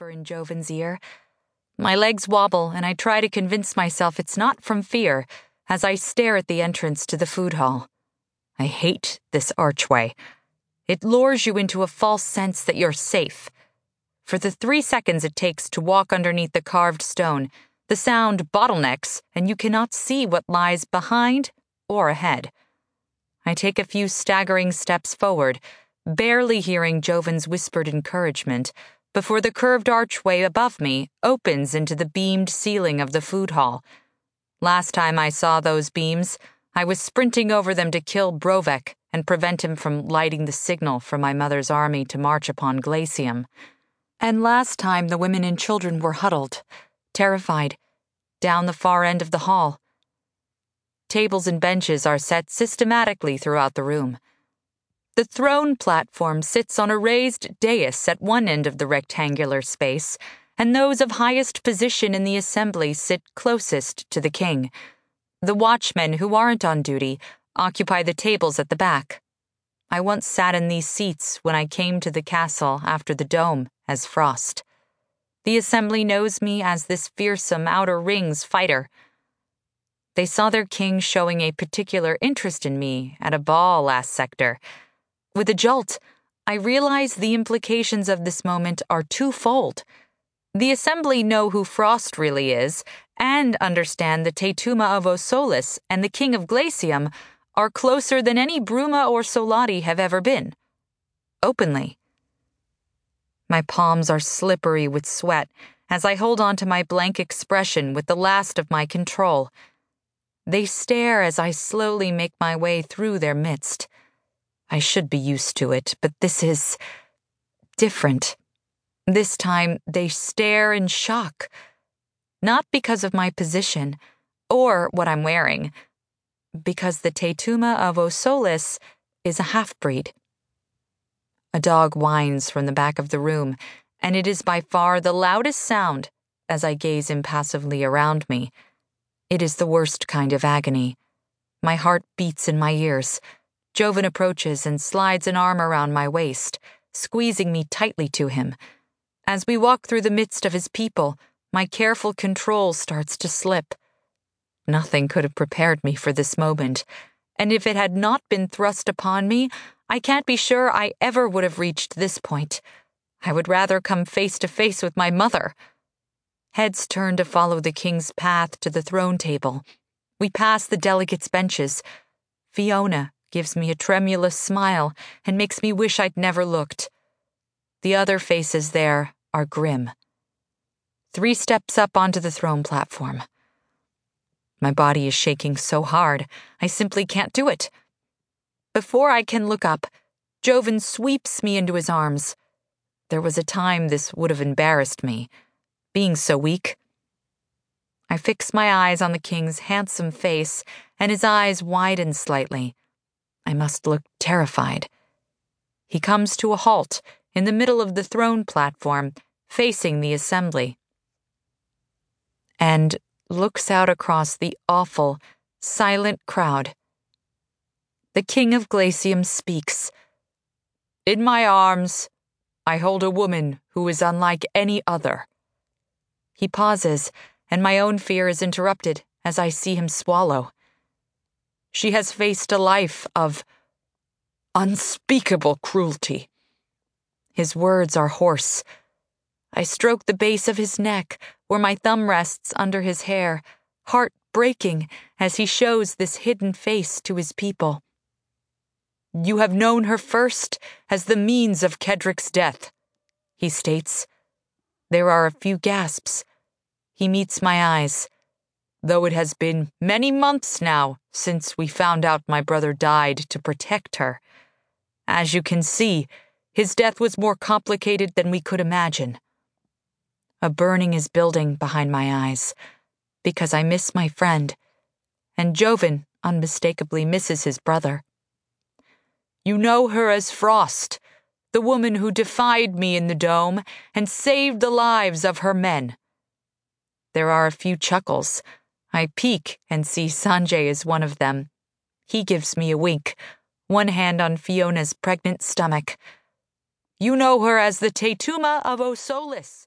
whisper in Joven's ear. My legs wobble, and I try to convince myself it's not from fear as I stare at the entrance to the food hall. I hate this archway. It lures you into a false sense that you're safe. For the three seconds it takes to walk underneath the carved stone, the sound bottlenecks, and you cannot see what lies behind or ahead. I take a few staggering steps forward, barely hearing Joven's whispered encouragement, before the curved archway above me opens into the beamed ceiling of the food hall. Last time I saw those beams, I was sprinting over them to kill Brovek and prevent him from lighting the signal for my mother's army to march upon Glacium. And last time the women and children were huddled, terrified, down the far end of the hall. Tables and benches are set systematically throughout the room. The throne platform sits on a raised dais at one end of the rectangular space, and those of highest position in the assembly sit closest to the king. The watchmen who aren't on duty occupy the tables at the back. I once sat in these seats when I came to the castle after the dome as Frost. The assembly knows me as this fearsome outer rings fighter. They saw their king showing a particular interest in me at a ball last sector. With a jolt, I realize the implications of this moment are twofold. The assembly know who Frost really is and understand the Tetuma of Osolis and the King of Glacium are closer than any Bruma or Solati have ever been. Openly. My palms are slippery with sweat as I hold on to my blank expression with the last of my control. They stare as I slowly make my way through their midst. I should be used to it, but this is different. This time they stare in shock. Not because of my position or what I'm wearing because the Tetuma of Osolis is a half breed. A dog whines from the back of the room, and it is by far the loudest sound as I gaze impassively around me. It is the worst kind of agony. My heart beats in my ears. Joven approaches and slides an arm around my waist, squeezing me tightly to him. As we walk through the midst of his people, my careful control starts to slip. Nothing could have prepared me for this moment, and if it had not been thrust upon me, I can't be sure I ever would have reached this point. I would rather come face to face with my mother. Heads turn to follow the king's path to the throne table. We pass the delegates' benches. Fiona gives me a tremulous smile and makes me wish I'd never looked. The other faces there are grim. Three steps up onto the throne platform. My body is shaking so hard, I simply can't do it. Before I can look up, Joven sweeps me into his arms. There was a time this would have embarrassed me, being so weak. I fix my eyes on the king's handsome face, and his eyes widen slightly. I must look terrified. He comes to a halt in the middle of the throne platform, facing the assembly. And looks out across the awful, silent crowd. The King of Glacium speaks. In my arms, I hold a woman who is unlike any other. He pauses, and my own fear is interrupted as I see him swallow. She has faced a life of unspeakable cruelty. His words are hoarse. I stroke the base of his neck, where my thumb rests under his hair, heart breaking as he shows this hidden face to his people. You have known her first as the means of Kedrick's death, he states. There are a few gasps. He meets my eyes. Though it has been many months now since we found out my brother died to protect her. As you can see, his death was more complicated than we could imagine. A burning is building behind my eyes because I miss my friend, and Joven unmistakably misses his brother. You know her as Frost, the woman who defied me in the dome and saved the lives of her men. There are a few chuckles. I peek and see Sanjay is one of them. He gives me a wink, one hand on Fiona's pregnant stomach. You know her as the Tetuma of Osolis